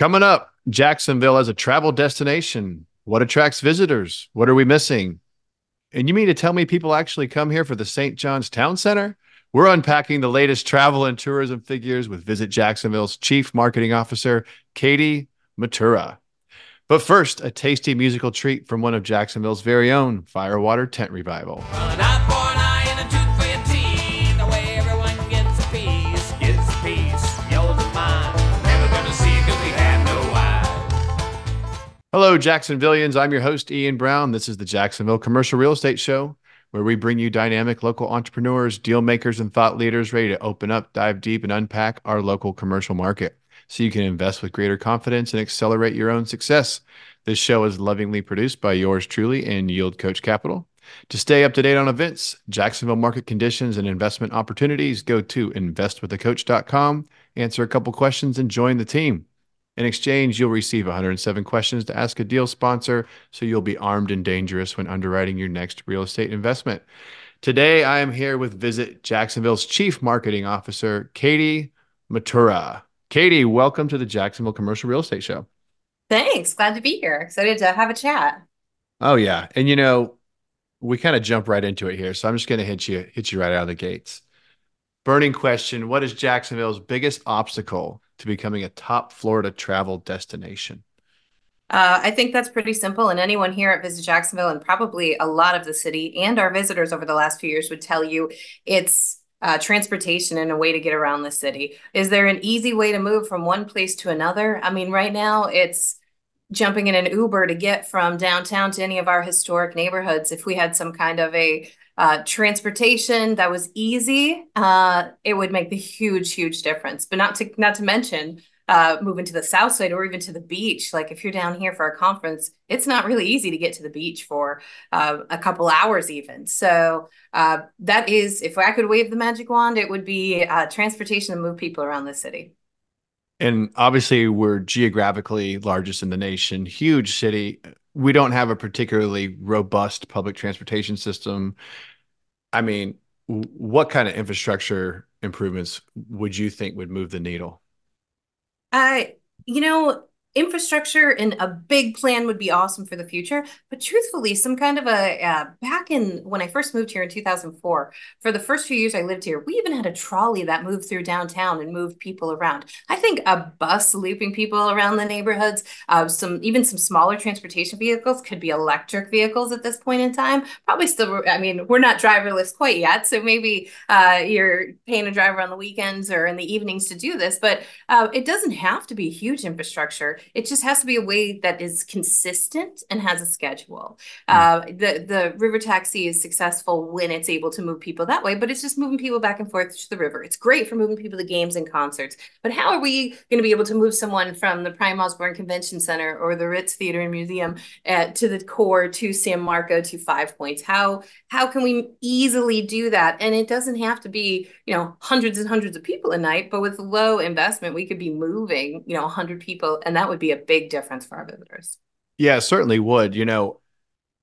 Coming up, Jacksonville as a travel destination. What attracts visitors? What are we missing? And you mean to tell me people actually come here for the St. John's Town Center? We're unpacking the latest travel and tourism figures with Visit Jacksonville's Chief Marketing Officer, Katie Mitura. But first, a tasty musical treat from one of Jacksonville's very own Firewater Tent Revival. Hello, Jacksonvillians. I'm your host, Ian Brown. This is the Jacksonville Commercial Real Estate Show, where we bring you dynamic local entrepreneurs, deal makers, and thought leaders ready to open up, dive deep, and unpack our local commercial market so you can invest with greater confidence and accelerate your own success. This show is lovingly produced by yours truly and Yield Coach Capital. To stay up to date on events, Jacksonville market conditions, and investment opportunities, go to investwiththecoach.com, answer a couple questions, and join the team. In exchange, you'll receive 107 questions to ask a deal sponsor, so you'll be armed and dangerous when underwriting your next real estate investment. Today, I am here with Visit Jacksonville's Chief Marketing Officer, Katie Mitura. Katie, welcome to the Jacksonville Commercial Real Estate Show. Thanks. Glad to be here. Excited to have a chat. Oh yeah, and you know, we kind of jump right into it here, so I'm just going to hit you hit you right out of the gates. Burning question: What is Jacksonville's biggest obstacle to becoming a top Florida travel destination? Uh, I think that's pretty simple. And anyone here at Visit Jacksonville, and probably a lot of the city and our visitors over the last few years, would tell you it's uh, transportation and a way to get around the city. Is there an easy way to move from one place to another? I mean, right now it's jumping in an Uber to get from downtown to any of our historic neighborhoods. If we had some kind of a uh, transportation that was easy, uh, it would make the huge, huge difference. But not to not to mention uh, moving to the south side or even to the beach. Like if you're down here for a conference, it's not really easy to get to the beach for uh, a couple hours even. So uh, that is, if I could wave the magic wand, it would be uh, transportation to move people around the city. And obviously, we're geographically largest in the nation, huge city. We don't have a particularly robust public transportation system. I mean, what kind of infrastructure improvements would you think would move the needle? I, you know, infrastructure and a big plan would be awesome for the future. But truthfully some kind of a uh, back in when i first moved here in 2004 for the first few years i lived here we even had a trolley that moved through downtown and moved people around. I think a bus looping people around the neighborhoods uh, some even some smaller transportation vehicles could be electric vehicles at this point in time. Probably still i mean we're not driverless quite yet so maybe uh, you're paying a driver on the weekends or in the evenings to do this but uh, it doesn't have to be huge infrastructure it just has to be a way that is consistent and has a schedule. Mm. Uh, the the river taxi is successful when it's able to move people that way, but it's just moving people back and forth to the river. It's great for moving people to games and concerts, but how are we going to be able to move someone from the Prime Osborne Convention Center or the Ritz Theater and Museum uh, to the core to San Marco to Five Points? How how can we easily do that? And it doesn't have to be you know hundreds and hundreds of people a night, but with low investment, we could be moving you know 100 people, and that would be a big difference for our visitors. Yeah, certainly would. You know,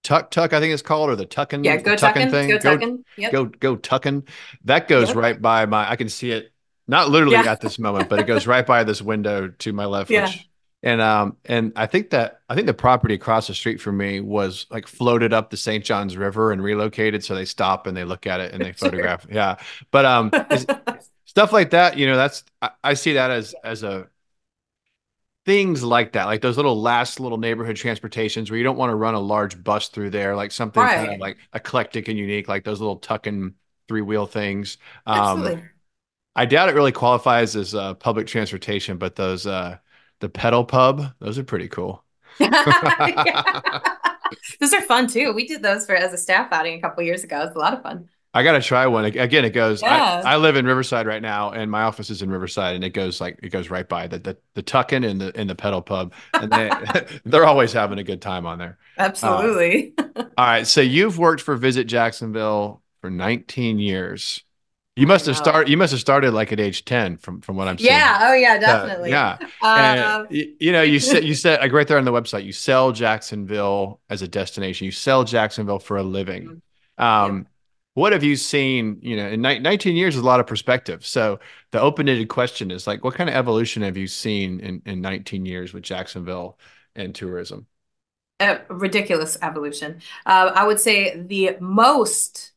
tuck tuck, I think it's called, or the tucking. Yeah, go tucking thing. Go Tuckin. Yep. Go go Tuckin. That goes yep. right by my. I can see it, not literally yeah. at this moment, but it goes right by this window to my left. Yeah. Which, and um and I think that I think the property across the street from me was like floated up the St. Johns River and relocated, so they stop and they look at it and they sure. photograph. Yeah, but um stuff like that, you know, that's I, I see that as as a things like that, like those little last little neighborhood transportations where you don't want to run a large bus through there, like something right. kind of like eclectic and unique, like those little tucking three wheel things. Um, Absolutely. I doubt it really qualifies as uh, public transportation, but those uh, the pedal pub, those are pretty cool. those are fun too. We did those for as a staff outing a couple years ago. It's a lot of fun. I gotta try one again. It goes. Yeah. I, I, live in Riverside right now, and my office is in Riverside, and it goes like it goes right by the the, the Tuckin and the in the pedal pub, and they they're always having a good time on there. Absolutely. Uh, all right, so you've worked for Visit Jacksonville for 19 years. You must have started. You must have started like at age 10, from from what I'm seeing. Yeah. Oh yeah, definitely. Uh, yeah. Um, you, you know, you said you said like right there on the website, you sell Jacksonville as a destination. You sell Jacksonville for a living. Mm-hmm. Um, what have you seen? You know, in 19 years is a lot of perspective. So the open-ended question is like, what kind of evolution have you seen in, in 19 years with Jacksonville and tourism? A ridiculous evolution. Uh, I would say the most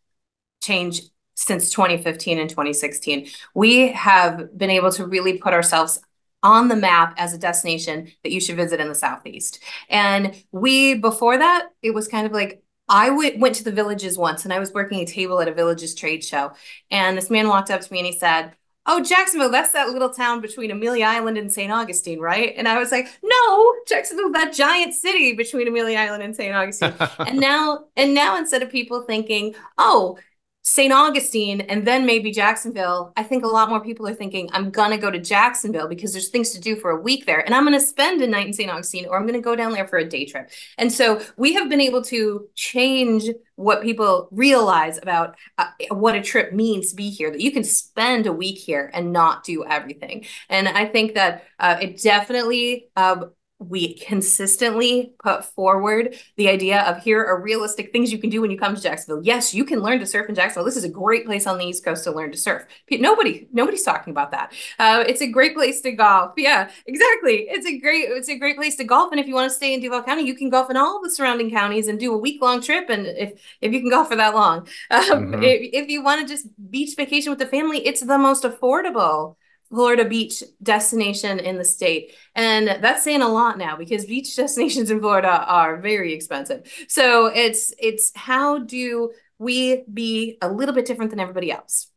change since 2015 and 2016. We have been able to really put ourselves on the map as a destination that you should visit in the Southeast. And we, before that, it was kind of like, I w- went to the villages once and I was working a table at a villages trade show. And this man walked up to me and he said, Oh, Jacksonville, that's that little town between Amelia Island and St. Augustine, right? And I was like, No, Jacksonville, that giant city between Amelia Island and St. Augustine. and now, and now instead of people thinking, Oh, St. Augustine and then maybe Jacksonville, I think a lot more people are thinking, I'm going to go to Jacksonville because there's things to do for a week there. And I'm going to spend a night in St. Augustine or I'm going to go down there for a day trip. And so we have been able to change what people realize about uh, what a trip means to be here, that you can spend a week here and not do everything. And I think that uh, it definitely uh, we consistently put forward the idea of here are realistic things you can do when you come to Jacksonville. Yes, you can learn to surf in Jacksonville. This is a great place on the East Coast to learn to surf. Nobody, nobody's talking about that. Uh, it's a great place to golf. Yeah, exactly. It's a great, it's a great place to golf. And if you want to stay in Duval County, you can golf in all the surrounding counties and do a week long trip. And if if you can golf for that long, um, mm-hmm. if, if you want to just beach vacation with the family, it's the most affordable Florida beach destination in the state. And that's saying a lot now because beach destinations in Florida are very expensive. So it's it's how do we be a little bit different than everybody else?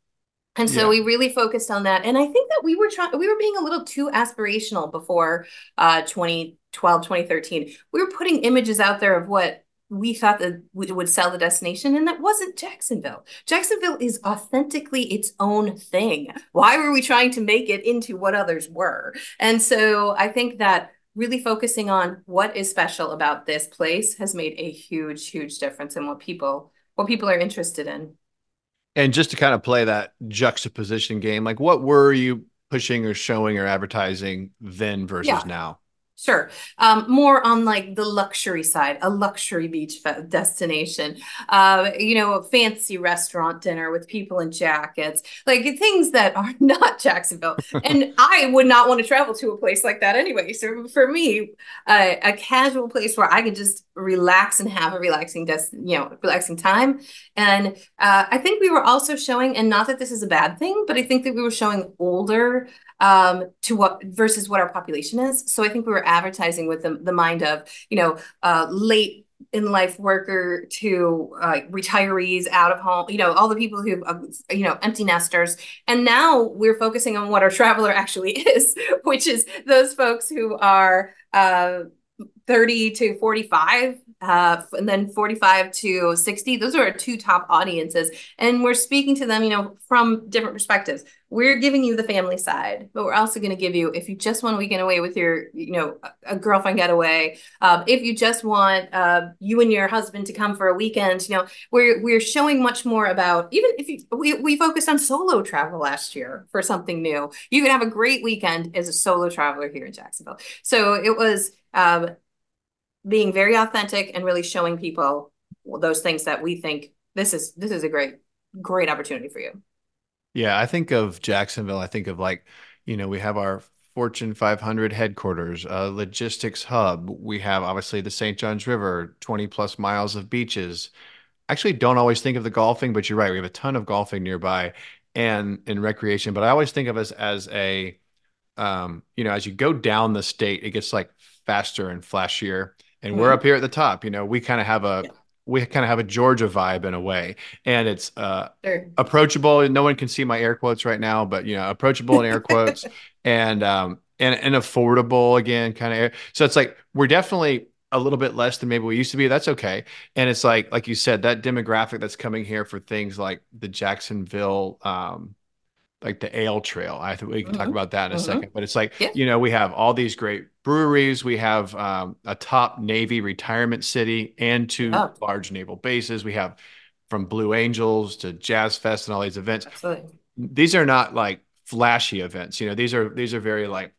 And so yeah. we really focused on that. And I think that we were trying we were being a little too aspirational before uh 2012, 2013. We were putting images out there of what we thought that we would sell the destination, and that wasn't Jacksonville. Jacksonville is authentically its own thing. Why were we trying to make it into what others were? And so I think that really focusing on what is special about this place has made a huge, huge difference in what people what people are interested in. And just to kind of play that juxtaposition game, like what were you pushing or showing or advertising then versus yeah. now? Sure. Um, more on like the luxury side, a luxury beach destination, uh, you know, a fancy restaurant dinner with people in jackets, like things that are not Jacksonville. and I would not want to travel to a place like that anyway. So for me, uh, a casual place where I can just relax and have a relaxing, des- you know, relaxing time. And uh, I think we were also showing, and not that this is a bad thing, but I think that we were showing older um, to what versus what our population is. So I think we were advertising with the, the mind of, you know, uh, late in life worker to uh, retirees out of home, you know, all the people who, uh, you know, empty nesters. And now we're focusing on what our traveler actually is, which is those folks who are uh, 30 to 45 uh, and then 45 to 60 those are our two top audiences. And we're speaking to them you know from different perspectives. We're giving you the family side but we're also going to give you if you just want a weekend away with your you know a girlfriend getaway um, if you just want uh, you and your husband to come for a weekend you know we're we're showing much more about even if you we, we focused on solo travel last year for something new. You could have a great weekend as a solo traveler here in jacksonville. So it was um, being very authentic and really showing people those things that we think this is this is a great great opportunity for you. Yeah, I think of Jacksonville. I think of like, you know, we have our Fortune 500 headquarters, a logistics hub. We have obviously the St. Johns River, 20 plus miles of beaches. Actually, don't always think of the golfing, but you're right. We have a ton of golfing nearby and in recreation. But I always think of us as a, um, you know, as you go down the state, it gets like faster and flashier and we're up here at the top. You know, we kind of have a yeah. we kind of have a Georgia vibe in a way, and it's uh, sure. approachable. No one can see my air quotes right now, but you know, approachable in air quotes, and um, and and affordable again, kind of. So it's like we're definitely a little bit less than maybe we used to be. That's okay. And it's like, like you said, that demographic that's coming here for things like the Jacksonville um, like the ale trail. I think we can mm-hmm. talk about that in a mm-hmm. second. But it's like yeah. you know we have all these great breweries. We have um, a top Navy retirement city and two oh. large naval bases. We have from Blue Angels to Jazz Fest and all these events. Absolutely. These are not like flashy events. You know, these are these are very like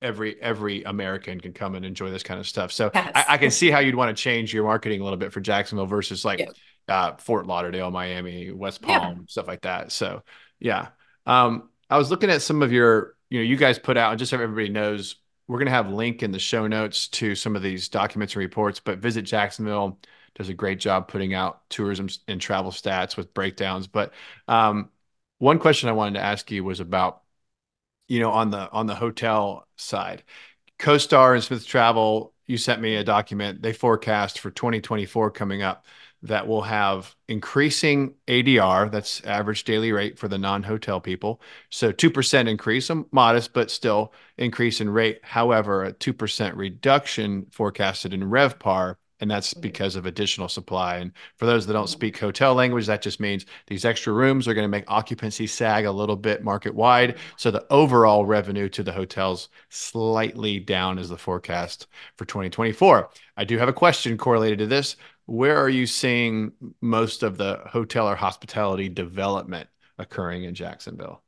every every American can come and enjoy this kind of stuff. So yes. I, I, can see how you'd want to change your marketing a little bit for Jacksonville versus like. Yeah uh, Fort Lauderdale, Miami, West Palm, yeah. stuff like that. So yeah. Um, I was looking at some of your, you know, you guys put out, and just so everybody knows, we're going to have link in the show notes to some of these documents and reports, but visit Jacksonville does a great job putting out tourism and travel stats with breakdowns. But um, one question I wanted to ask you was about, you know, on the on the hotel side, CoStar and Smith Travel. You sent me a document. They forecast for 2024 coming up that will have increasing ADR, that's average daily rate for the non-hotel people. So 2% increase, a modest but still increase in rate. However, a 2% reduction forecasted in RevPAR and that's because of additional supply. And for those that don't speak hotel language, that just means these extra rooms are going to make occupancy sag a little bit market wide. Mm-hmm. So the overall revenue to the hotels slightly down is the forecast for 2024. I do have a question correlated to this. Where are you seeing most of the hotel or hospitality development occurring in Jacksonville?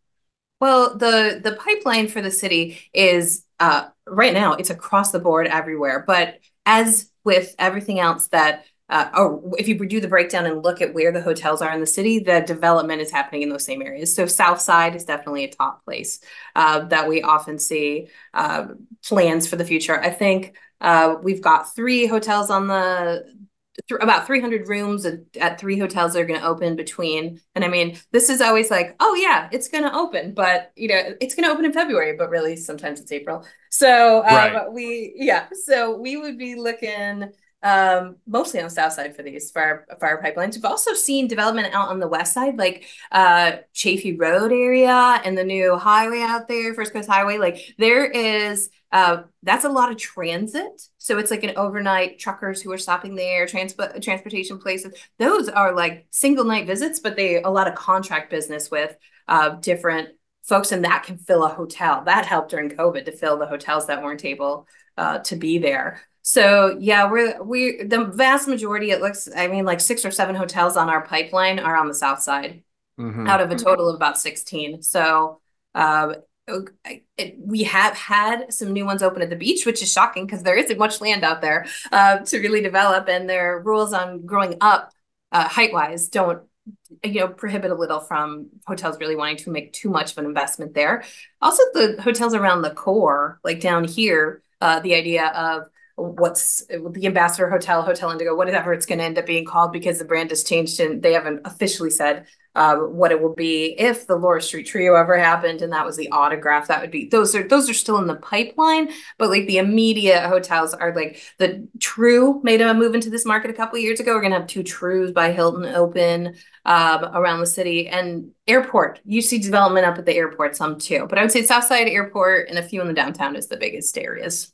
Well, the the pipeline for the city is uh, right now it's across the board everywhere. But as with everything else that uh, or if you do the breakdown and look at where the hotels are in the city, the development is happening in those same areas. So South Side is definitely a top place uh, that we often see uh, plans for the future. I think uh, we've got three hotels on the th- about 300 rooms at, at three hotels that are going to open between. And I mean, this is always like, oh yeah, it's going to open, but you know, it's going to open in February, but really sometimes it's April. So um, right. we, yeah, so we would be looking um, mostly on the south side for these fire fire pipelines. We've also seen development out on the west side, like uh Chaffee Road area and the new highway out there, First Coast Highway. Like there is uh that's a lot of transit. So it's like an overnight truckers who are stopping there, transport transportation places. Those are like single night visits, but they a lot of contract business with uh different folks and that can fill a hotel. That helped during COVID to fill the hotels that weren't able uh, to be there. So yeah, we're we the vast majority. It looks. I mean, like six or seven hotels on our pipeline are on the south side, mm-hmm. out of a total of about sixteen. So uh, it, we have had some new ones open at the beach, which is shocking because there isn't much land out there uh, to really develop, and their rules on growing up uh, height wise don't you know prohibit a little from hotels really wanting to make too much of an investment there. Also, the hotels around the core, like down here, uh, the idea of what's the ambassador hotel hotel indigo whatever it's going to end up being called because the brand has changed and they haven't officially said uh, what it will be. If the laura street trio ever happened and that was the autograph that would be those are those are still in the pipeline but like the immediate hotels are like the true made a move into this market a couple years ago. We're going to have two Trus by hilton open um, around the city and airport. You see development up at the airport some too but i would say southside airport and a few in the downtown is the biggest areas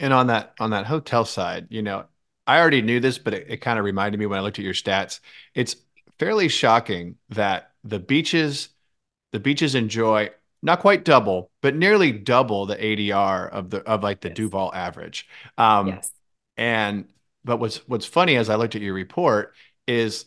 and on that on that hotel side, you know, I already knew this, but it, it kind of reminded me when I looked at your stats. It's fairly shocking that the beaches, the beaches enjoy not quite double, but nearly double the ADR of the of like the yes. Duval average. Um, yes. And but what's what's funny as I looked at your report is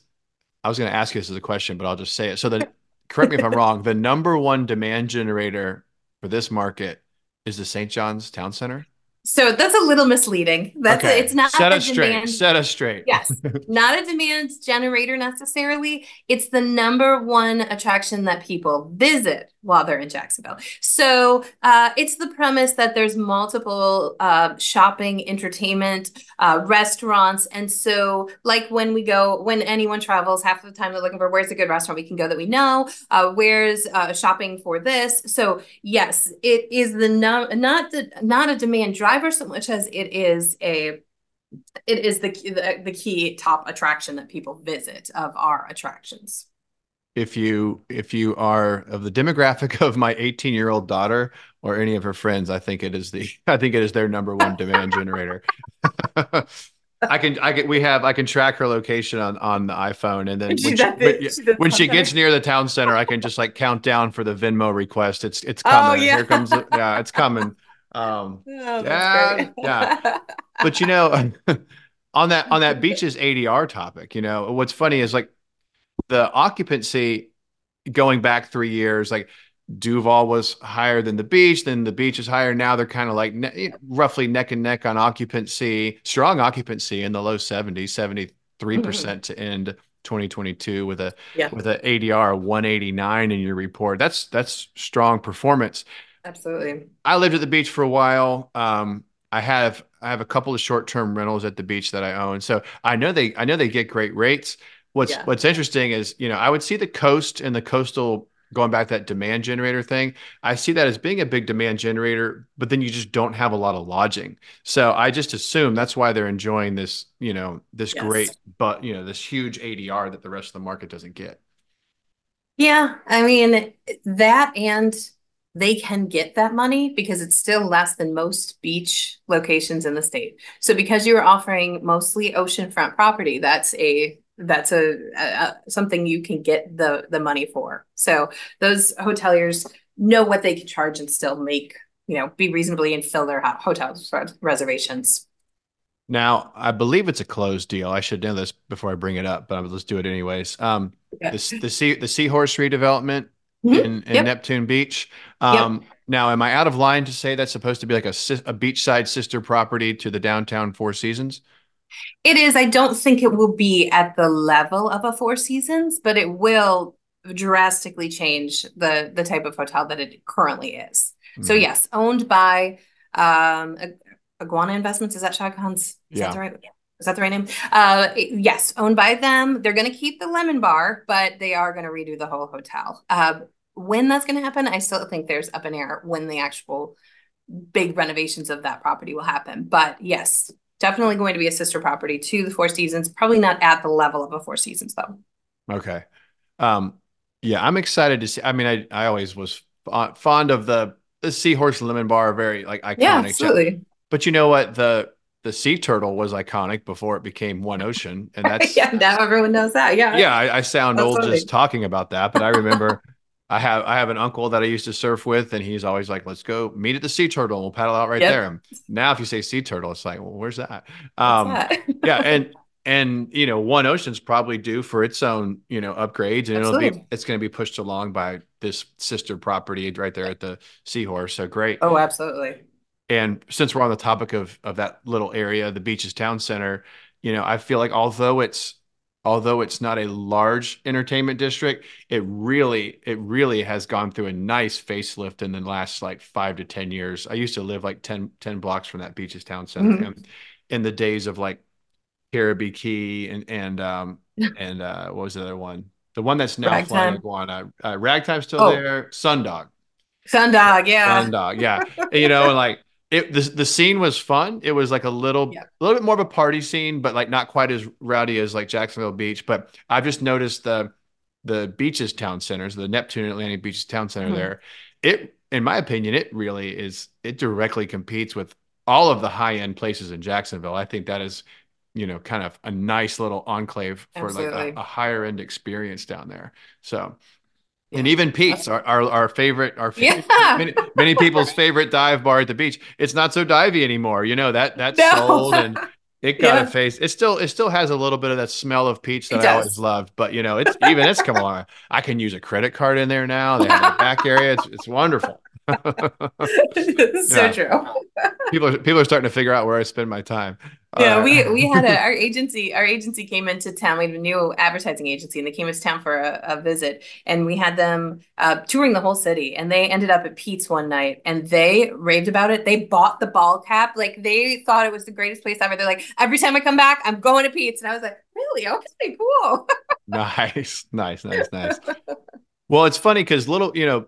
I was going to ask you this as a question, but I'll just say it. So the correct me if I'm wrong. The number one demand generator for this market is the St. John's Town Center. So that's a little misleading. That's okay. it's not set us demand, straight. Set us straight. Yes, not a demand generator necessarily. It's the number one attraction that people visit while they're in Jacksonville. So uh, it's the premise that there's multiple uh, shopping, entertainment, uh, restaurants, and so like when we go, when anyone travels, half of the time they're looking for where's a good restaurant we can go that we know, uh, where's uh, shopping for this. So yes, it is the no, not the not a demand driver driver so much as it is a it is the, the the key top attraction that people visit of our attractions if you if you are of the demographic of my 18 year old daughter or any of her friends i think it is the i think it is their number one demand generator I can, I can, we have, I can track her location on, on the iPhone. And then when she, she, when she gets near the town center, I can just like count down for the Venmo request. It's, it's oh, coming. Oh, yeah. Here comes, yeah, it's coming. Um, oh, yeah, yeah. But you know, on that on that beaches ADR topic, you know, what's funny is like the occupancy going back three years, like Duval was higher than the beach, then the beach is higher. Now they're kind of like ne- roughly neck and neck on occupancy, strong occupancy in the low 70s, 73% to end 2022 with a Yeah. with a ADR of 189 in your report. That's that's strong performance. Absolutely. I lived at the beach for a while. Um, I have I have a couple of short term rentals at the beach that I own, so I know they I know they get great rates. What's Yeah. What's interesting is you know I would see the coast and the coastal going back to that demand generator thing. I see that as being a big demand generator, but then you just don't have a lot of lodging. So I just assume that's why they're enjoying this you know this Yes. great but you know this huge ADR that the rest of the market doesn't get. Yeah, I mean that and they can get that money because it's still less than most beach locations in the state. So because you are offering mostly oceanfront property, that's a that's a, a, something you can get the the money for. So those hoteliers know what they can charge and still make, you know, be reasonably and fill their ho- hotel reservations. Now, I believe it's a closed deal. I should know this before I bring it up, but let's do it anyways. Um, Yeah. the the sea the Seahorse redevelopment Mhm. in, in Yep. Neptune Beach. Um, now, am I out of line to say that's supposed to be like a a beachside sister property to the downtown Four Seasons? It is. I don't think it will be at the level of a Four Seasons, but it will drastically change the the type of hotel that it currently is. So Mhm. yes, owned by um Ig- Iguana Investments. Is that Shad Khan's? Is Yeah. that the right? Is that the right name? Uh, yes, owned by them. They're going to keep the lemon bar, but they are going to redo the whole hotel. Uh, when that's going to happen, I still think there's up in air when the actual big renovations of that property will happen. But yes, definitely going to be a sister property to the Four Seasons. Probably not at the level of a Four Seasons though. Okay. Um, yeah, I'm excited to see. I mean, I, I always was fond of the the Seahorse Lemon Bar, very like iconic. Yeah, absolutely. But you know what? The the sea turtle was iconic before it became One Ocean, and that's yeah, now everyone knows that. Yeah. yeah. I, I sound That's old funny. just talking about that, but I remember I have I have an uncle that I used to surf with, and he's always like, "Let's go meet at the sea turtle, and we'll paddle out right Yep. there." And now, if you say sea turtle, it's like, well, where's that? Um, that? yeah, and and you know, One Ocean's probably due for its own you know upgrades, and it'll be it's going to be pushed along by this sister property right there at the Seahorse. So great. oh, absolutely. And since we're on the topic of of that little area, the Beaches Town Center, you know, I feel like although it's although it's not a large entertainment district, it really it really has gone through a nice facelift in the last like five to ten years. I used to live like 10, 10 blocks from that Beaches Town Center, Mhm. and in the days of like Caribbee Key and and um and uh what was the other one? The one that's now flying Ragtime. iguana. Uh, Ragtime's still Oh. there. Sundog. Sundog, yeah. Sundog, yeah. You know, and like it the, the scene was fun. It was like a little Yeah. a little bit more of a party scene, but like not quite as rowdy as like Jacksonville Beach. But I've just noticed the the beaches town centers, the Neptune Atlantic Beaches Town Center Mhm. there. It in my opinion, it really is it directly competes with all of the high end places in Jacksonville. I think that is, you know, kind of a nice little enclave for like a, a higher end experience down there. So Yeah. and even Pete's, our, our, our favorite, our favorite, Yeah. many, many people's favorite dive bar at the beach. It's not so divey anymore. You know that that's No. sold and it got Yeah. a face. It still it still has a little bit of that smell of peach that I always loved. But you know, it's even it's come along. I can use a credit card in there now. They have a back area. It's it's wonderful. so true. people are people are starting to figure out where I spend my time. Yeah, Uh, we we had a our agency our agency came into town. We had a new advertising agency, and they came into town for a, a visit, and we had them uh, touring the whole city. And they ended up at Pete's one night, and they raved about it. They bought the ball cap, like they thought it was the greatest place ever. They're like, every time I come back, I'm going to Pete's, and I was like, really? Okay, cool. nice, nice, nice, nice. Well, it's funny because little, you know,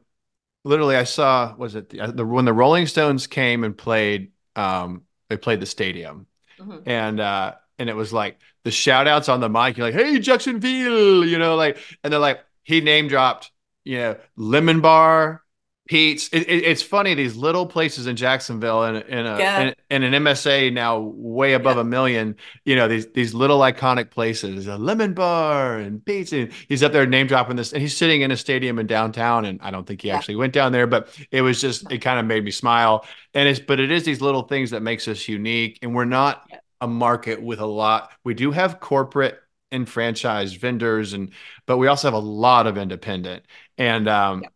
literally, I saw was it the, the when the Rolling Stones came and played, um, they played the stadium, Mhm. and uh, and it was like the shout outs on the mic. You're like, hey, Jacksonville, you know, like, and they're like, he name dropped, you know, Lemon Bar, Pete's. It, it, it's funny these little places in Jacksonville and in a Yeah. in, in an MSA now way above Yeah. a million. You know, these these little iconic places, a Lemon Bar and Pete's. And he's up there name dropping this, and he's sitting in a stadium in downtown. And I don't think he Yeah. actually went down there, but it was just it kind of made me smile. And it's but it is these little things that makes us unique, and we're not a market with a lot. We do have corporate and franchise vendors, and but we also have a lot of independent. And um, Yeah.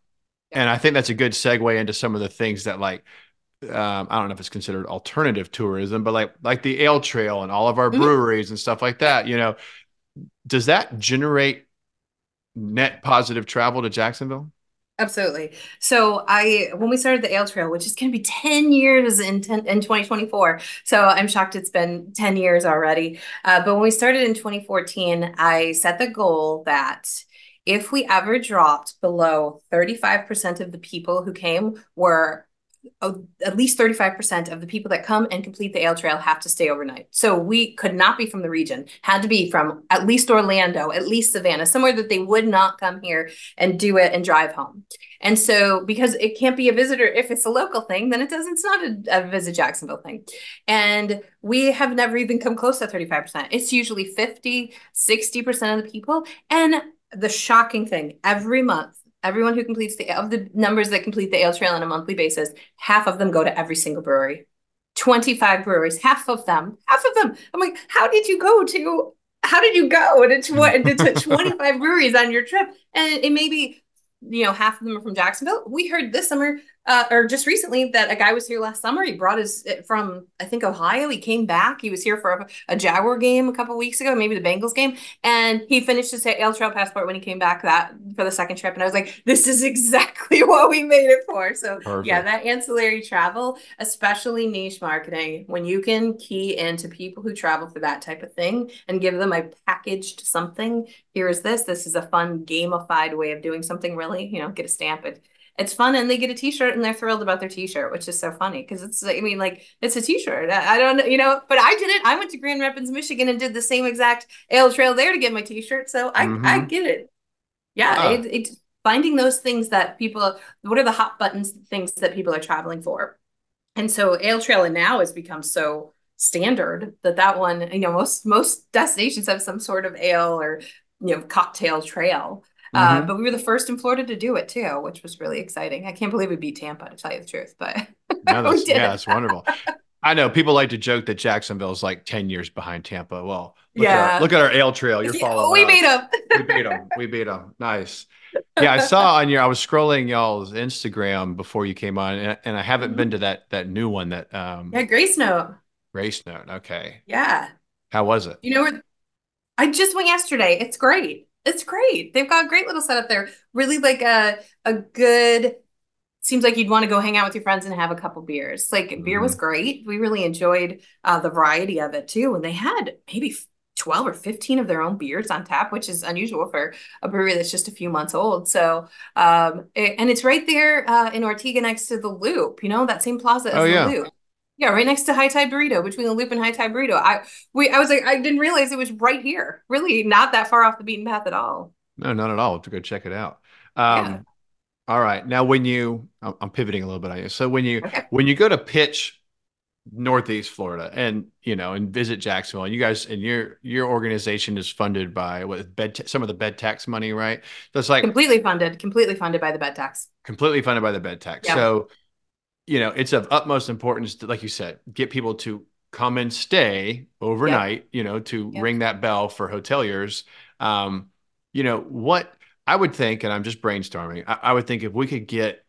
And I think that's a good segue into some of the things that like um, I don't know if it's considered alternative tourism, but like like the ale trail and all of our Mhm. breweries and stuff like that. You know, does that generate net positive travel to Jacksonville? Absolutely. So I when we started the Ale Trail, which is going to be 10 years in 10, in 2024. So I'm shocked it's been 10 years already. Uh, but when we started in 2014, I set the goal that if we ever dropped below 35% of the people who came were uh, at least 35% of the people that come and complete the ale trail have to stay overnight. So we could not be from the region, had to be from at least Orlando, at least Savannah, somewhere that they would not come here and do it and drive home. And so because it can't be a visitor if it's a local thing, then it doesn't it's not a, a visit Jacksonville thing. And we have never even come close to 35%. It's usually 50, 60% of the people. And the shocking thing, every month everyone who completes the of the numbers that complete the ale trail on a monthly basis, half of them go to every single brewery. 25 breweries, half of them, half of them. I'm like, how did you go to how did you go to, tw- to 25 breweries on your trip? And it may be, you know, half of them are from Jacksonville. We heard this summer uh, or just recently that a guy was here last summer. He brought his from I think Ohio. He came back. He was here for a, a Jaguar game a couple weeks ago, maybe the Bengals game, and he finished his Ale Trail passport when he came back that for the second trip. And I was like, this is exactly what we made it for. So Perfect. yeah, that ancillary travel, especially niche marketing, when you can key into people who travel for that type of thing and give them a packaged something. Here is this. This is a fun gamified way of doing something. Really, you know, get a stamp. It it's fun and they get a t-shirt and they're thrilled about their t-shirt which is so funny because it's i mean like it's a t-shirt. I, I, don't know, you know but i did it. I went to grand rapids michigan and did the same exact ale trail there to get my t-shirt so i mm-hmm. i get it. Yeah it, it's finding those things that people what are the hot buttons things that people are traveling for? And so ale trail and now has become so standard that that one you know most most destinations have some sort of ale or you know cocktail trail uh, mm-hmm. Uh, but we were the first in Florida to do it too, which was really exciting. I can't believe we beat Tampa, to tell you the truth, but no, that's, yeah, that's wonderful. I know people like to joke that Jacksonville is like 10 years behind Tampa. Well, look yeah. At our, look at our ale trail. You're following. we us. beat them. we beat them. We beat them. Nice. Yeah, I saw on your. I was scrolling y'all's Instagram before you came on, and, and I haven't mm-hmm. been to that that new one that. um Yeah, Grace Note. Grace Note. Okay. Yeah. How was it? You know? I just went yesterday. It's great it's great. They've got a great little setup there. Really like a a good seems like you'd want to go hang out with your friends and have a couple beers. Like mm-hmm. beer was mm-hmm. great. We really enjoyed uh, the variety of it too. And they had maybe 12 or 15 of their own beers on tap, which is unusual for a brewery that's just a few months old. So, um, it, and it's right there uh, in Ortega next to the Loop, you know, that same plaza as oh, the yeah. Loop. Yeah, right next to High Tide Burrito, between the Loop and High Tide Burrito. I we I was like, I didn't realize it was right here. Really, not that far off the beaten path at all. No, not at all. To go check it out. Um, yeah. All right. Now, when you, I'm pivoting a little bit on you. So when you okay. when you go to pitch Northeast Florida and you know and visit Jacksonville, and you guys and your your organization is funded by what bed some of the bed tax money, right? That's like completely funded, completely funded by the bed tax. Completely funded by the bed tax. Yeah. So you know, it's of utmost importance to, like you said, get people to come and stay overnight, you know, to ring that bell for hoteliers. Um, you know, what I would think, and I'm just brainstorming, I, I would think if we could get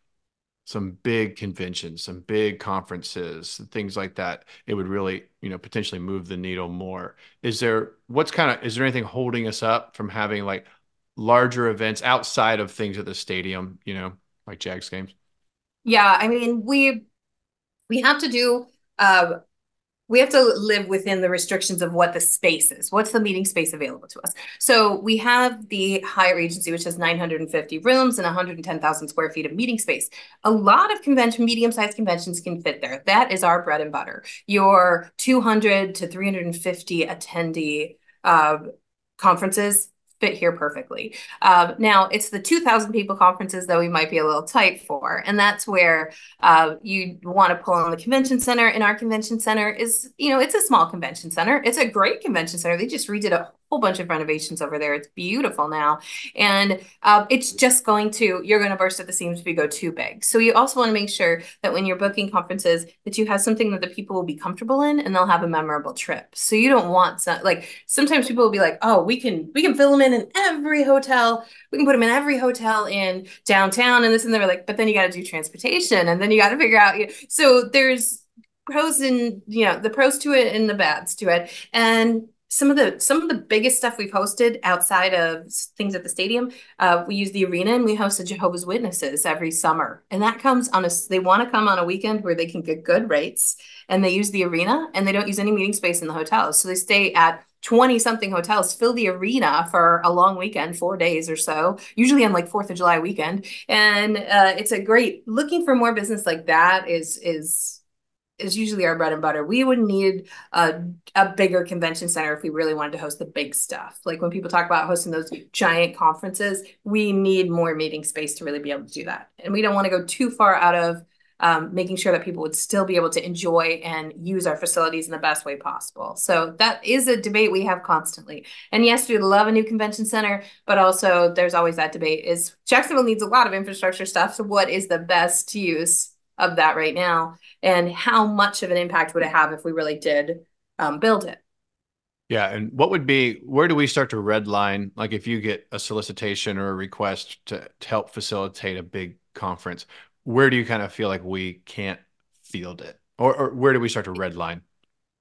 some big conventions, some big conferences, things like that, it would really, you know, potentially move the needle more. Is there what's kind of is there anything holding us up from having like larger events outside of things at the stadium, you know, like Jags games? Yeah, I mean, we we have to do uh, we have to live within the restrictions of what the space is. What's the meeting space available to us? So we have the Hyatt Regency, which has 950 rooms and 110,000 square feet of meeting space. A lot of convention, medium-sized conventions can fit there. That is our bread and butter. Your 200 to 350 attendee uh, conferences fit here perfectly. Um, now, it's the 2,000 people conferences that we might be a little tight for. And that's where uh, you want to pull on the convention center. And our convention center is, you know, it's a small convention center. It's a great convention center. They just redid a whole bunch of renovations over there. It's beautiful now. And uh, it's just going to, you're going to burst at the seams if you go too big. So you also want to make sure that when you're booking conferences, that you have something that the people will be comfortable in and they'll have a memorable trip. So you don't want some, like sometimes people will be like, oh, we can, we can fill them in in every hotel. We can put them in every hotel in downtown and this and they're like, but then you got to do transportation and then you got to figure out, you know, so there's pros and, you know, the pros to it and the bads to it. And some of the some of the biggest stuff we've hosted outside of things at the stadium uh, we use the arena and we host the jehovah's witnesses every summer. And that comes on a they want to come on a weekend where they can get good rates and they use the arena and they don't use any meeting space in the hotels. So they stay at 20 something hotels fill the arena for a long weekend four days or so usually on like fourth of july weekend. And uh, it's a great looking for more business like that is is is usually our bread and butter. We would need a, a bigger convention center if we really wanted to host the big stuff. Like when people talk about hosting those giant conferences, we need more meeting space to really be able to do that. And we don't want to go too far out of um, making sure that people would still be able to enjoy and use our facilities in the best way possible. So that is a debate we have constantly. And yes, we love a new convention center, but also there's always that debate is Jacksonville needs a lot of infrastructure stuff. So what is the best use of that right now and how much of an impact would it have if we really did um, build it? Yeah and what would be where do we start to redline like if you get a solicitation or a request to, to help facilitate a big conference where do you kind of feel like we can't field it? Or, or where do we start to redline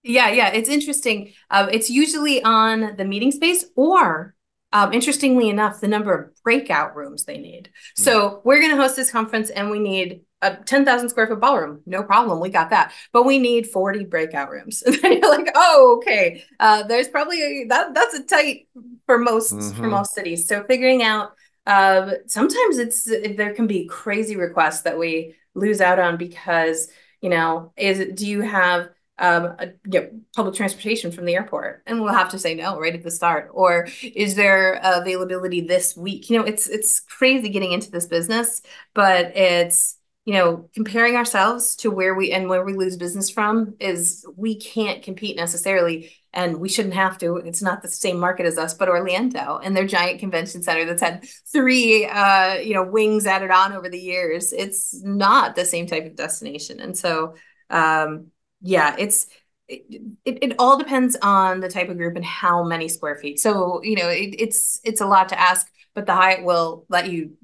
yeah yeah it's interesting. Uh, it's usually on the meeting space or um, interestingly enough, the number of breakout rooms they need. Hmm. So we're going to host this conference and we need a 10,000 square foot ballroom. No problem. We got that. But we need 40 breakout rooms. And then you're like, oh, okay. Uh, there's probably a, that that's a tight for most mm-hmm. for most cities. So figuring out uh, sometimes it's there can be crazy requests that we lose out on because you know is do you have um, a, you know, public transportation from the airport, and we'll have to say no right at the start. Or is there availability this week? You know, it's it's crazy getting into this business, but it's you know comparing ourselves to where we and where we lose business from is we can't compete necessarily and we shouldn't have to it's not the same market as us but orlando and their giant convention center that's had three uh you know wings added on over the years it's not the same type of destination and so um yeah, it's it, it, it, all depends on the type of group and how many square feet. So, you know, it, it's it's a lot to ask, but the Hyatt will let you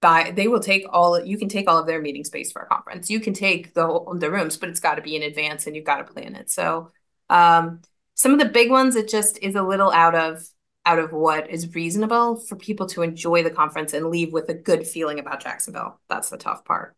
buy they will take all you can take all of their meeting space for a conference. You can take the the rooms, but it's got to be in advance and you've got to plan it. So, um some of the big ones it just is a little out of out of what is reasonable for people to enjoy the conference and leave with a good feeling about Jacksonville. That's the tough part.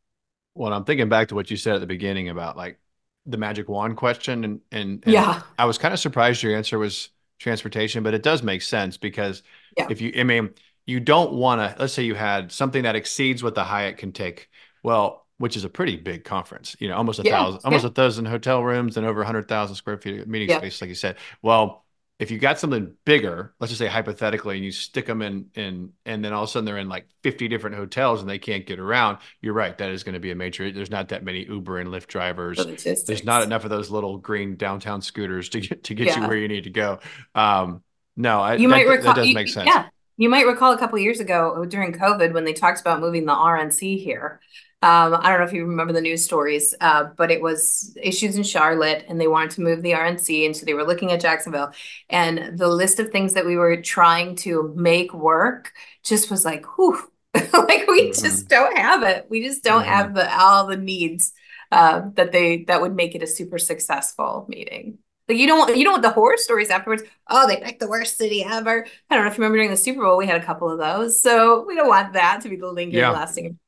Well, I'm thinking back to what you said at the beginning about like the magic wand question and and, and yeah i was kind of surprised your answer was transportation but it does make sense because yeah. if you i mean you don't want to let's say you had something that exceeds what the hyatt can take well which is a pretty big conference you know almost a yeah. thousand almost yeah. a thousand hotel rooms and over 100000 square feet of meeting space like you said well if you got something bigger, let's just say hypothetically, and you stick them in in and then all of a sudden they're in like 50 different hotels and they can't get around, you're right. That is going to be a major. There's not that many Uber and Lyft drivers. There's not enough of those little green downtown scooters to get to get yeah. you where you need to go. Um, no, I, you that, might recall, that does you, make sense. Yeah, you might recall a couple years ago during COVID when they talked about moving the RNC here. Um, I don't know if you remember the news stories, uh, but it was issues in Charlotte and they wanted to move the RNC. And so they were looking at Jacksonville. And the list of things that we were trying to make work just was like, whew, like we mm-hmm. just don't have it. We just don't mm-hmm. have the all the needs uh, that they that would make it a super successful meeting. Like you don't want you don't want the horror stories afterwards. Oh, they picked the worst city ever. I don't know if you remember during the Super Bowl, we had a couple of those. So we don't want that to be the lingering yeah. lasting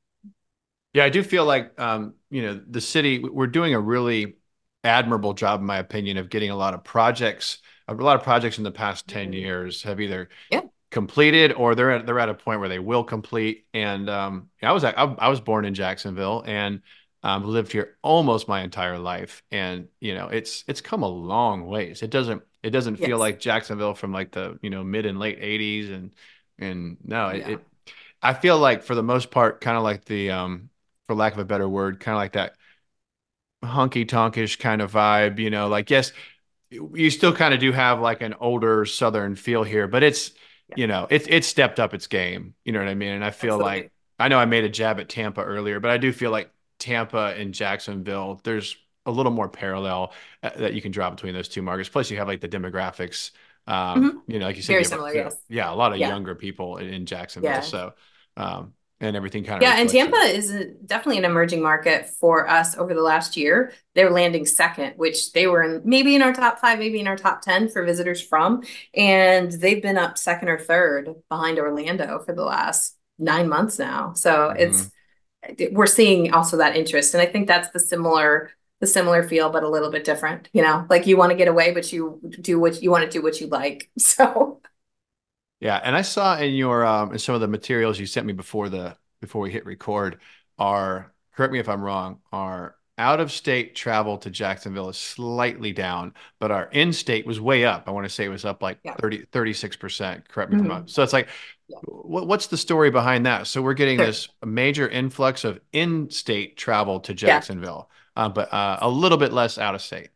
yeah, I do feel like um, you know the city. We're doing a really admirable job, in my opinion, of getting a lot of projects. A lot of projects in the past ten mm-hmm. years have either yeah. completed or they're at they're at a point where they will complete. And um, I was I, I, was born in Jacksonville and um, lived here almost my entire life, and you know it's it's come a long ways. It doesn't it doesn't yes. feel like Jacksonville from like the you know mid and late '80s, and and no, yeah. it, it I feel like for the most part, kind of like the um for lack of a better word, kind of like that honky tonkish kind of vibe, you know, like yes, you still kind of do have like an older southern feel here, but it's yeah. you know, it's it's stepped up its game. You know what I mean? And I feel Absolutely. like I know I made a jab at Tampa earlier, but I do feel like Tampa and Jacksonville, there's a little more parallel uh, that you can draw between those two markets. Plus, you have like the demographics. Um, mm-hmm. You know, like you said, very have, similar. Yes. Yeah, a lot of yeah. younger people in, in Jacksonville. Yeah. So, um, and everything kind of yeah and tampa it. is a, definitely an emerging market for us over the last year they're landing second which they were in maybe in our top five maybe in our top 10 for visitors from and they've been up second or third behind orlando for the last nine months now so mm-hmm. it's we're seeing also that interest and i think that's the similar the similar feel but a little bit different you know like you want to get away but you do what you want to do what you like so yeah, and I saw in your um in some of the materials you sent me before the before we hit record are correct me if I'm wrong, are out of state travel to Jacksonville is slightly down, but our in state was way up. I want to say it was up like yeah. 30, 36%. Correct me mm-hmm. if I'm wrong. Mm-hmm. So it's like. What, what's the story behind that? So we're getting sure. this major influx of in state travel to Jacksonville, yeah. uh, but uh, a little bit less out of state.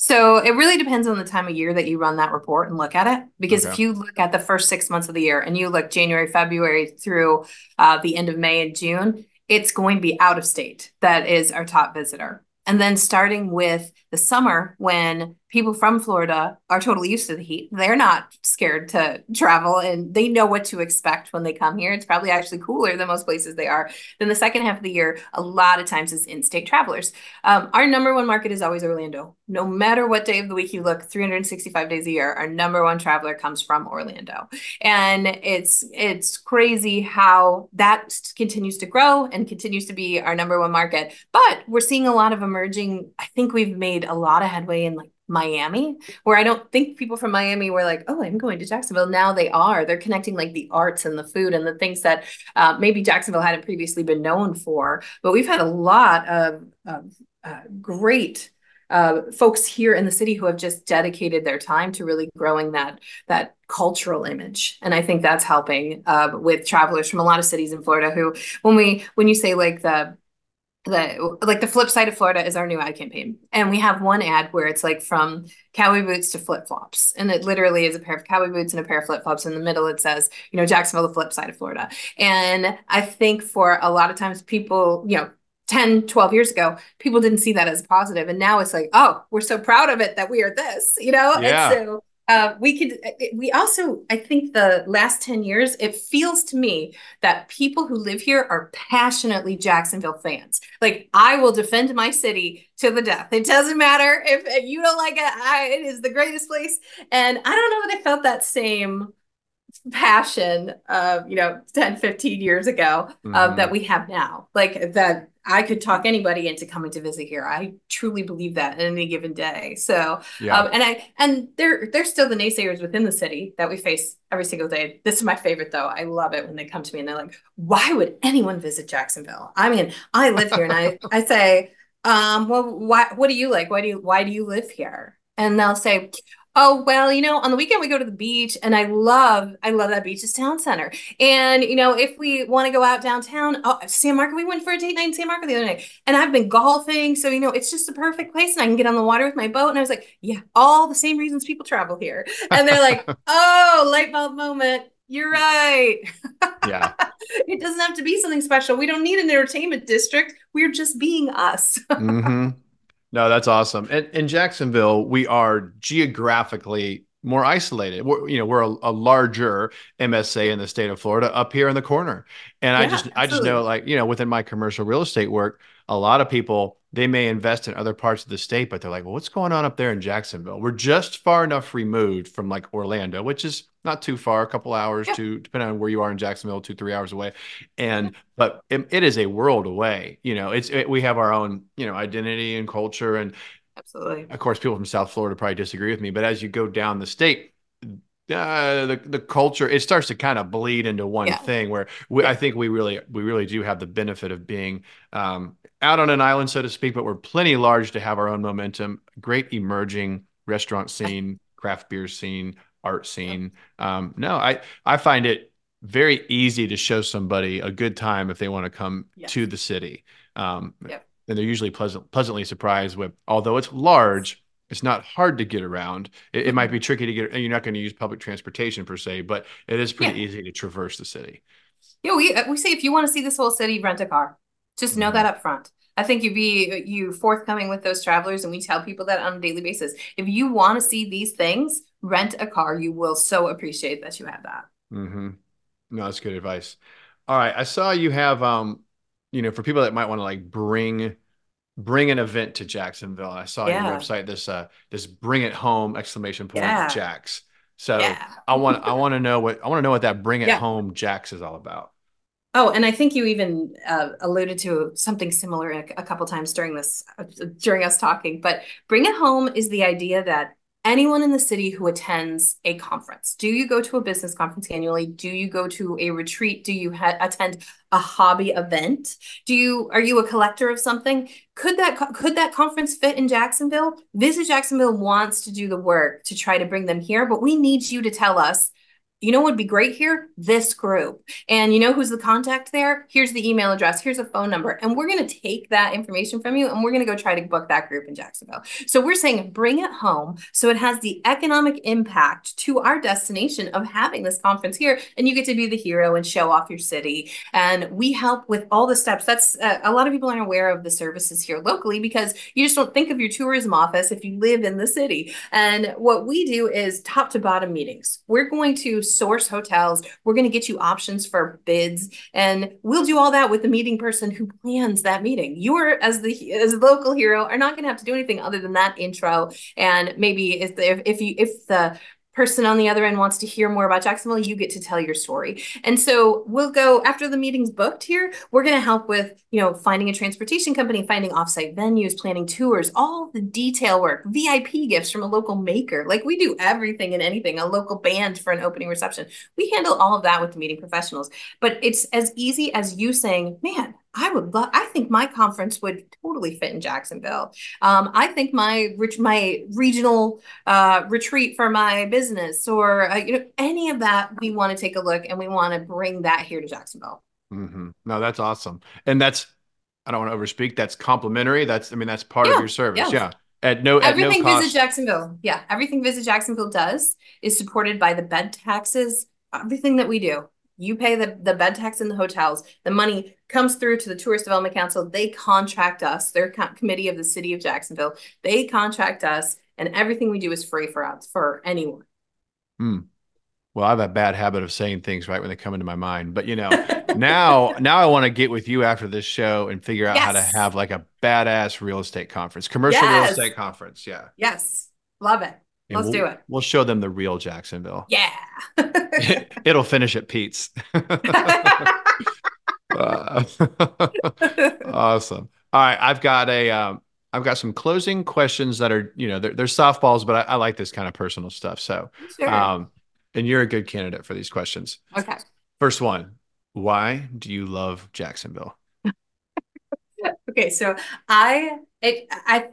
So it really depends on the time of year that you run that report and look at it. Because okay. if you look at the first six months of the year and you look January, February through uh, the end of May and June, it's going to be out of state that is our top visitor. And then starting with the summer when people from Florida are totally used to the heat. They're not scared to travel and they know what to expect when they come here. It's probably actually cooler than most places they are. Then the second half of the year, a lot of times is in-state travelers. Um, our number one market is always Orlando. No matter what day of the week you look, 365 days a year, our number one traveler comes from Orlando. And it's it's crazy how that continues to grow and continues to be our number one market. But we're seeing a lot of emerging, I think we've made a lot of headway in like Miami, where I don't think people from Miami were like, oh, I'm going to Jacksonville. Now they are. They're connecting like the arts and the food and the things that uh, maybe Jacksonville hadn't previously been known for. But we've had a lot of, of uh, great uh, folks here in the city who have just dedicated their time to really growing that that cultural image and i think that's helping uh, with travelers from a lot of cities in florida who when we when you say like the the like the flip side of Florida is our new ad campaign. And we have one ad where it's like from cowboy boots to flip flops. And it literally is a pair of cowboy boots and a pair of flip flops. In the middle, it says, you know, Jacksonville, the flip side of Florida. And I think for a lot of times people, you know, 10, 12 years ago, people didn't see that as positive. And now it's like, oh, we're so proud of it that we are this, you know? Yeah. And so uh, we could uh, we also i think the last 10 years it feels to me that people who live here are passionately jacksonville fans. Like i will defend my city to the death. It doesn't matter if, if you don't like it I, it is the greatest place. And i don't know if i felt that same passion of you know 10 15 years ago mm-hmm. uh, that we have now. Like that I could talk anybody into coming to visit here. I truly believe that at any given day. So, yeah. um, and I and there there's still the naysayers within the city that we face every single day. This is my favorite though. I love it when they come to me and they're like, "Why would anyone visit Jacksonville?" I mean, I live here, and I I say, um, "Well, why? What do you like? Why do you why do you live here?" And they'll say, Oh, well, you know, on the weekend we go to the beach and I love, I love that Beaches Town Center. And, you know, if we want to go out downtown, oh, San Marco, we went for a date night in San Marco the other night and I've been golfing. So, you know, it's just the perfect place and I can get on the water with my boat. And I was like, yeah, all the same reasons people travel here. And they're like, oh, light bulb moment. You're right. Yeah. it doesn't have to be something special. We don't need an entertainment district. We're just being us. mm-hmm. No, that's awesome. And in Jacksonville, we are geographically more isolated. We're, you know, we're a, a, larger MSA in the state of Florida up here in the corner. And yeah, I just, absolutely. I just know like, you know, within my commercial real estate work, a lot of people they may invest in other parts of the state, but they're like, well, what's going on up there in Jacksonville? We're just far enough removed from like Orlando, which is not too far, a couple hours yeah. to depending on where you are in Jacksonville, two, three hours away. And, but it, it is a world away, you know, it's, it, we have our own, you know, identity and culture. And absolutely, of course, people from South Florida probably disagree with me, but as you go down the state, uh, the the culture it starts to kind of bleed into one yeah. thing where we, I think we really we really do have the benefit of being um, out on an island so to speak, but we're plenty large to have our own momentum. Great emerging restaurant scene, craft beer scene, art scene. Um, no, I I find it very easy to show somebody a good time if they want to come yes. to the city. Um, yep. And they're usually pleasant, pleasantly surprised with, although it's large, it's not hard to get around. It, it might be tricky to get. You're not going to use public transportation per se, but it is pretty yeah. easy to traverse the city. Yeah, we we say if you want to see this whole city, rent a car. Just know mm-hmm. that up front. I think you'd be you forthcoming with those travelers, and we tell people that on a daily basis. If you want to see these things, rent a car. You will so appreciate that you have that. Mm-hmm. No, that's good advice. All right. I saw you have um, you know, for people that might want to like bring bring an event to Jacksonville. I saw yeah. your website this uh this bring it home exclamation point yeah. Jax. So yeah. I want I want to know what I want to know what that bring it home Jax is all about. Oh, and I think you even uh, alluded to something similar a, a couple times during this uh, during us talking. But bring it home is the idea that anyone in the city who attends a conference. Do you go to a business conference annually? Do you go to a retreat? Do you ha- attend a hobby event? Do you are you a collector of something? Could that could that conference fit in Jacksonville? Visit Jacksonville wants to do the work to try to bring them here, but we need you to tell us you know what would be great here? This group. And you know who's the contact there? Here's the email address, here's a phone number. And we're going to take that information from you and we're going to go try to book that group in Jacksonville. So we're saying bring it home so it has the economic impact to our destination of having this conference here. And you get to be the hero and show off your city. And we help with all the steps. That's uh, a lot of people aren't aware of the services here locally because you just don't think of your tourism office if you live in the city. And what we do is top to bottom meetings. We're going to source hotels. We're going to get you options for bids, and we'll do all that with the meeting person who plans that meeting. You're as the as a local hero are not going to have to do anything other than that intro, and maybe if the, if you if the person on the other end wants to hear more about Jacksonville, you get to tell your story. And so we'll go after the meeting's booked here, we're going to help with, you know, finding a transportation company, finding offsite venues, planning tours, all the detail work, VIP gifts from a local maker. Like we do everything and anything, a local band for an opening reception. We handle all of that with the meeting professionals. But it's as easy as you saying, man, I would love. I think my conference would totally fit in Jacksonville. Um, I think my rich my regional uh, retreat for my business or uh, you know any of that. We want to take a look and we want to bring that here to Jacksonville. Mm-hmm. No, that's awesome, and that's I don't want to overspeak. That's complimentary. That's I mean that's part yeah, of your service. Yeah. yeah. At no at everything no Visit Jacksonville. Yeah, everything Visit Jacksonville does is supported by the bed taxes. Everything that we do you pay the, the bed tax in the hotels. The money comes through to the Tourist Development Council. They contract us, their co- committee of the city of Jacksonville. They contract us, and everything we do is free for us, for anyone. Hmm. Well, I have a bad habit of saying things right when they come into my mind. But you know, now now I want to get with you after this show and figure out yes. how to have like a badass real estate conference, commercial yes. real estate conference. Yeah. Yes. Love it. Let's we'll, do it. We'll show them the real Jacksonville. Yeah. It'll finish at Pete's. uh, awesome. All right, I've got a um, I've got some closing questions that are you know they're, they're softballs, but I, I, like this kind of personal stuff. So, sure. um, and you're a good candidate for these questions. Okay. First one: Why do you love Jacksonville? okay, so I it, I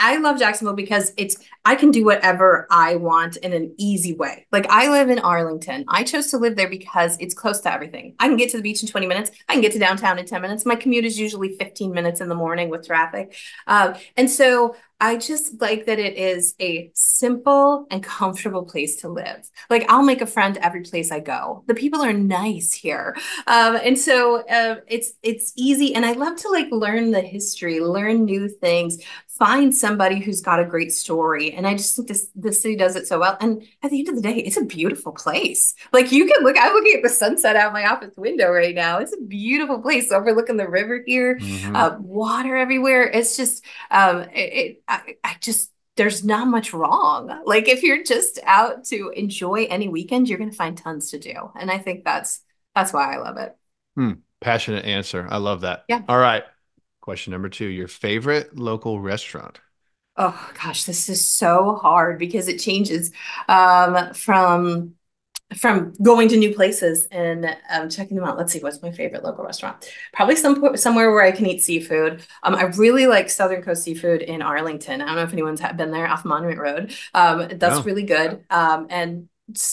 I love Jacksonville because it's I can do whatever I want in an easy way. Like I live in Arlington. I chose to live there because it's close to everything. I can get to the beach in 20 minutes. I can get to downtown in 10 minutes. My commute is usually 15 minutes in the morning with traffic. Uh, and so I just like that it is a simple and comfortable place to live. Like I'll make a friend every place I go. The people are nice here, um, and so uh, it's it's easy. And I love to like learn the history, learn new things, find somebody who's got a great story. And I just think this this city does it so well. And at the end of the day, it's a beautiful place. Like you can look. I'm looking at the sunset out my office window right now. It's a beautiful place overlooking the river here. Mm-hmm. Uh, water everywhere. It's just um, it, it I, I just there's not much wrong. Like if you're just out to enjoy any weekend, you're going to find tons to do, and I think that's that's why I love it. Hmm. Passionate answer. I love that. Yeah. All right. Question number two: Your favorite local restaurant. Oh gosh, this is so hard because it changes um, from from going to new places and um, checking them out. Let's see, what's my favorite local restaurant? Probably some somewhere where I can eat seafood. Um, I really like Southern Coast Seafood in Arlington. I don't know if anyone's been there off Monument Road. Um, that's no. really good. Um, and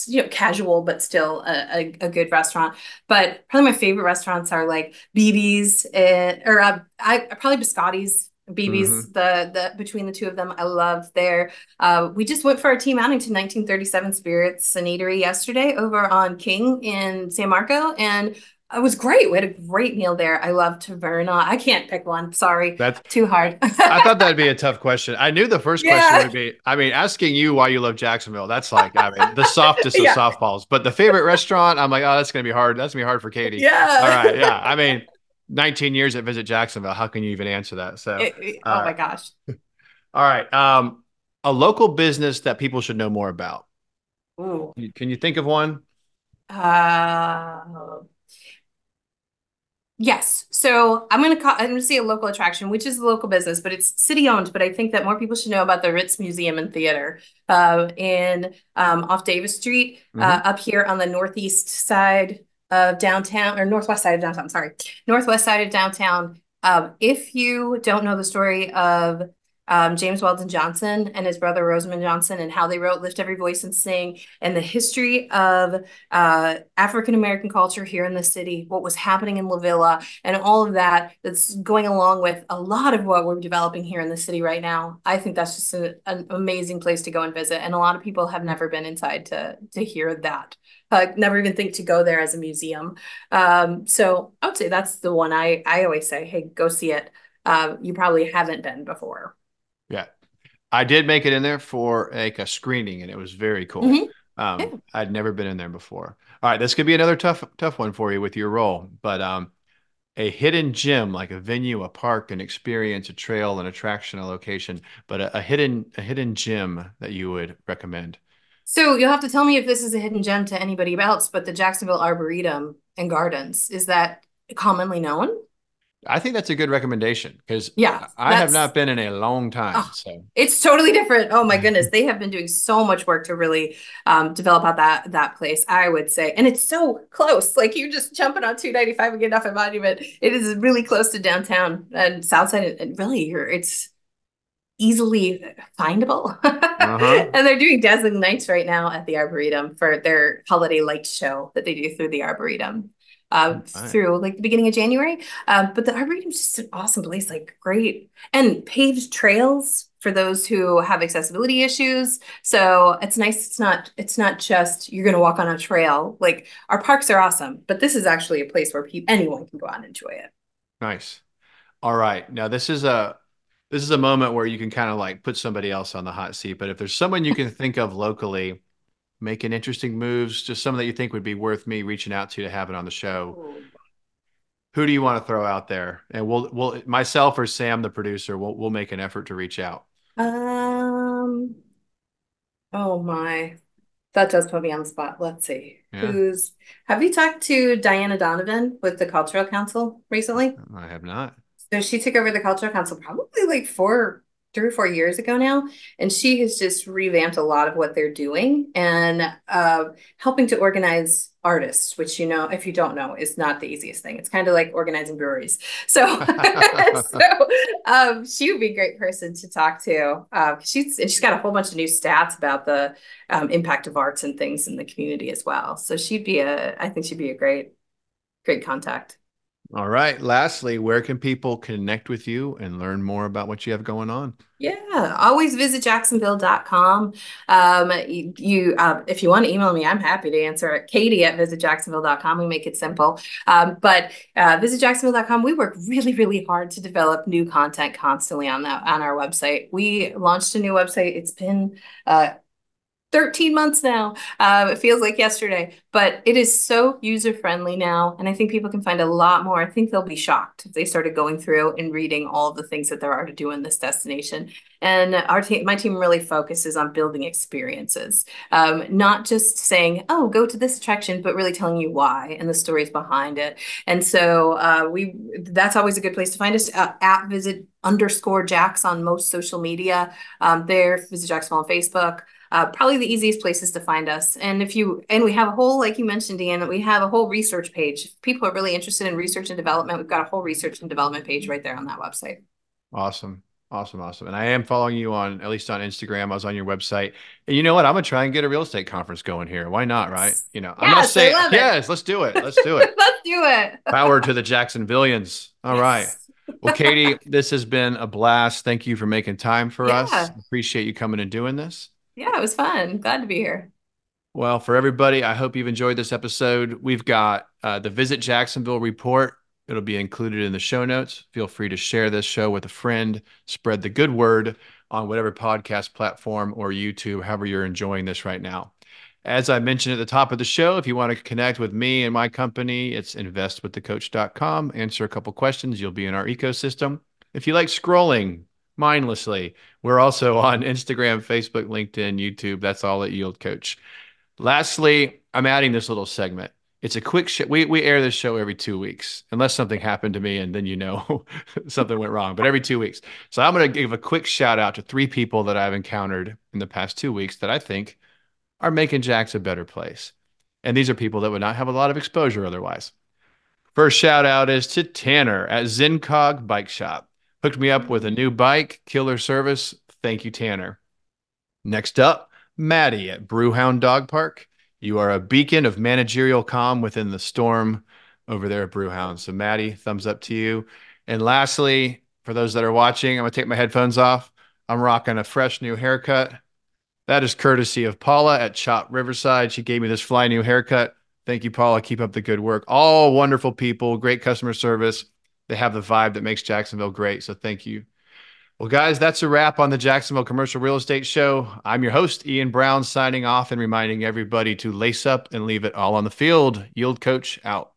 you know, casual but still a, a, a, good restaurant. But probably my favorite restaurants are like BB's eh, or uh, I probably Biscotti's BB's mm-hmm. the the between the two of them I love there. Uh, we just went for our team outing to 1937 Spirits and Eatery yesterday over on King in San Marco and It was great. We had a great meal there. I love Taverna. I can't pick one. Sorry. That's too hard. I thought that'd be a tough question. I knew the first Yeah. question would be, I mean, asking you why you love Jacksonville. That's like, I mean, the softest of softballs. But the favorite restaurant, I'm like, oh, that's gonna be hard. That's gonna be hard for Katie. Yeah. All right. Yeah. I mean, 19 years at Visit Jacksonville. How can you even answer that? So, It- it- oh my gosh. all right. Um, a local business that people should know more about. Ooh. Can you think of one? Uh, yes. So I'm gonna call. I'm gonna say a local attraction, which is a local business, but it's city owned. But I think that more people should know about the Ritz Museum and Theater, uh, in um, off Davis Street, uh, up here on the northeast side of downtown or northwest side of downtown. Sorry, northwest side of downtown. Um, if you don't know the story of um, James Weldon Johnson and his brother Rosamond Johnson and how they wrote "Lift Every Voice and Sing" and the history of uh, African American culture here in the city, what was happening in La Villa, and all of that that's going along with a lot of what we're developing here in the city right now. I think that's just a, an amazing place to go and visit, and a lot of people have never been inside to to hear that. Uh, never even think to go there as a museum. Um, so I would say that's the one I I always say, hey, go see it. Uh, you probably haven't been before. Yeah. I did make it in there for like a screening and it was very cool. Mhm. Um, Yeah. I'd never been in there before. All right, this could be another tough, tough one for you with your role, but um, a hidden gem, like a venue, a park, an experience, a trail, an attraction, a location, but a, a hidden, a hidden gem that you would recommend. So you'll have to tell me if this is a hidden gem to anybody else, but the Jacksonville Arboretum and Gardens, is that commonly known? I think that's a good recommendation because Yeah, I have not been in a long time. Oh. So It's totally different. Oh my goodness, they have been doing so much work to really um, develop out that that place. I would say, and it's so close. Like you're just jumping on two ninety five and getting off at Monument. It is really close to downtown and Southside, and really, you're it's easily findable. Uh-huh. and they're doing dazzling nights right now at the Arboretum for their holiday light show that they do through the Arboretum. Um, Right. through like the beginning of January. Um, but the Arboretum is just an awesome place, like great and paved trails for those who have accessibility issues. So it's nice. It's not. It's not just you're going to walk on a trail. Like our parks are awesome, but this is actually a place where people anyone can go out and enjoy it. Nice. All right. Now this is a this is a moment where you can kind of like put somebody else on the hot seat. But if there's someone you can think of locally making interesting moves, just someone that you think would be worth me reaching out to to have it on the show, who do you want to throw out there? And we'll we'll myself or Sam, the producer, we'll we'll make an effort to reach out. Um. Oh my, that does put me on the spot. Let's see. Yeah. Who's have you talked to Diana Donovan with the Cultural Council recently? I have not. So she took over the Cultural Council probably like four, three or four years ago now, and she has just revamped a lot of what they're doing and uh, helping to organize artists, which you know, if you don't know, is not the easiest thing. It's kind of like organizing breweries. So, so um, she would be a great person to talk to. Uh, she's and she's got a whole bunch of new stats about the um, impact of arts and things in the community as well. So she'd be a, I think she'd be a great, great contact. All right. Lastly, where can people connect with you and learn more about what you have going on? Yeah, always visit jacksonville.com. Um, you, uh, if you want to email me, I'm happy to answer it. Katie at visitjacksonville.com. We make it simple. Um, but uh, visitjacksonville.com, we work really, really hard to develop new content constantly on that on our website. We launched a new website. It's been uh 13 months now. Um, it feels like yesterday, but it is so user friendly now. And I think people can find a lot more. I think they'll be shocked if they started going through and reading all the things that there are to do in this destination. And our team, my team really focuses on building experiences, um, not just saying, oh, go to this attraction, but really telling you why and the stories behind it. And so uh, we that's always a good place to find us uh, at visit underscore jax on most social media. Um, there, visit Jacksonville on Facebook uh, probably the easiest places to find us. And if you, and we have a whole, like you mentioned, Deanna, we have a whole research page. If people are really interested in research and development, we've got a whole research and development page right there on that website. Awesome. Awesome. Awesome. And I am following you on, at least on Instagram. I was on your website. And you know what? I'm going to try and get a real estate conference going here. Why not? Right. You know, I'm not Yes, I saying, love it. yes, let's do it. Let's do it. Let's do it. Power to the Jacksonvillians. All right. Yes. Well, Katie, this has been a blast. Thank you for making time for us. Appreciate you coming and doing this. Yeah, it was fun. Glad to be here. Well, for everybody, I hope you've enjoyed this episode. We've got uh, the Visit Jacksonville report. It'll be included in the show notes. Feel free to share this show with a friend, spread the good word on whatever podcast platform or YouTube, however you're enjoying this right now. As I mentioned at the top of the show, if you want to connect with me and my company, it's investwiththecoach.com. Answer a couple questions. You'll be in our ecosystem. If you like scrolling mindlessly, we're also on Instagram, Facebook, LinkedIn, YouTube. That's all at Yield Coach. Lastly, I'm adding this little segment. It's a quick show. We, we air this show every two weeks, unless something happened to me and then you know something went wrong, but every two weeks. So I'm going to give a quick shout out to three people that I've encountered in the past two weeks that I think are making Jax a better place. And these are people that would not have a lot of exposure otherwise. First shout out is to Tanner at Zencog Bike Shop. Hooked me up with a new bike, killer service. Thank you, Tanner. Next up, Maddie at Brewhound Dog Park. You are a beacon of managerial calm within the storm over there at Brewhound. So, Maddie, thumbs up to you. And lastly, for those that are watching, I'm going to take my headphones off. I'm rocking a fresh new haircut. That is courtesy of Paula at Chop Riverside. She gave me this fly new haircut. Thank you, Paula. Keep up the good work. All wonderful people, great customer service. They have the vibe that makes Jacksonville great. So thank you. Well, guys, that's a wrap on the Jacksonville Commercial Real Estate Show. I'm your host, Ian Brown, signing off and reminding everybody to lace up and leave it all on the field. Yield Coach out.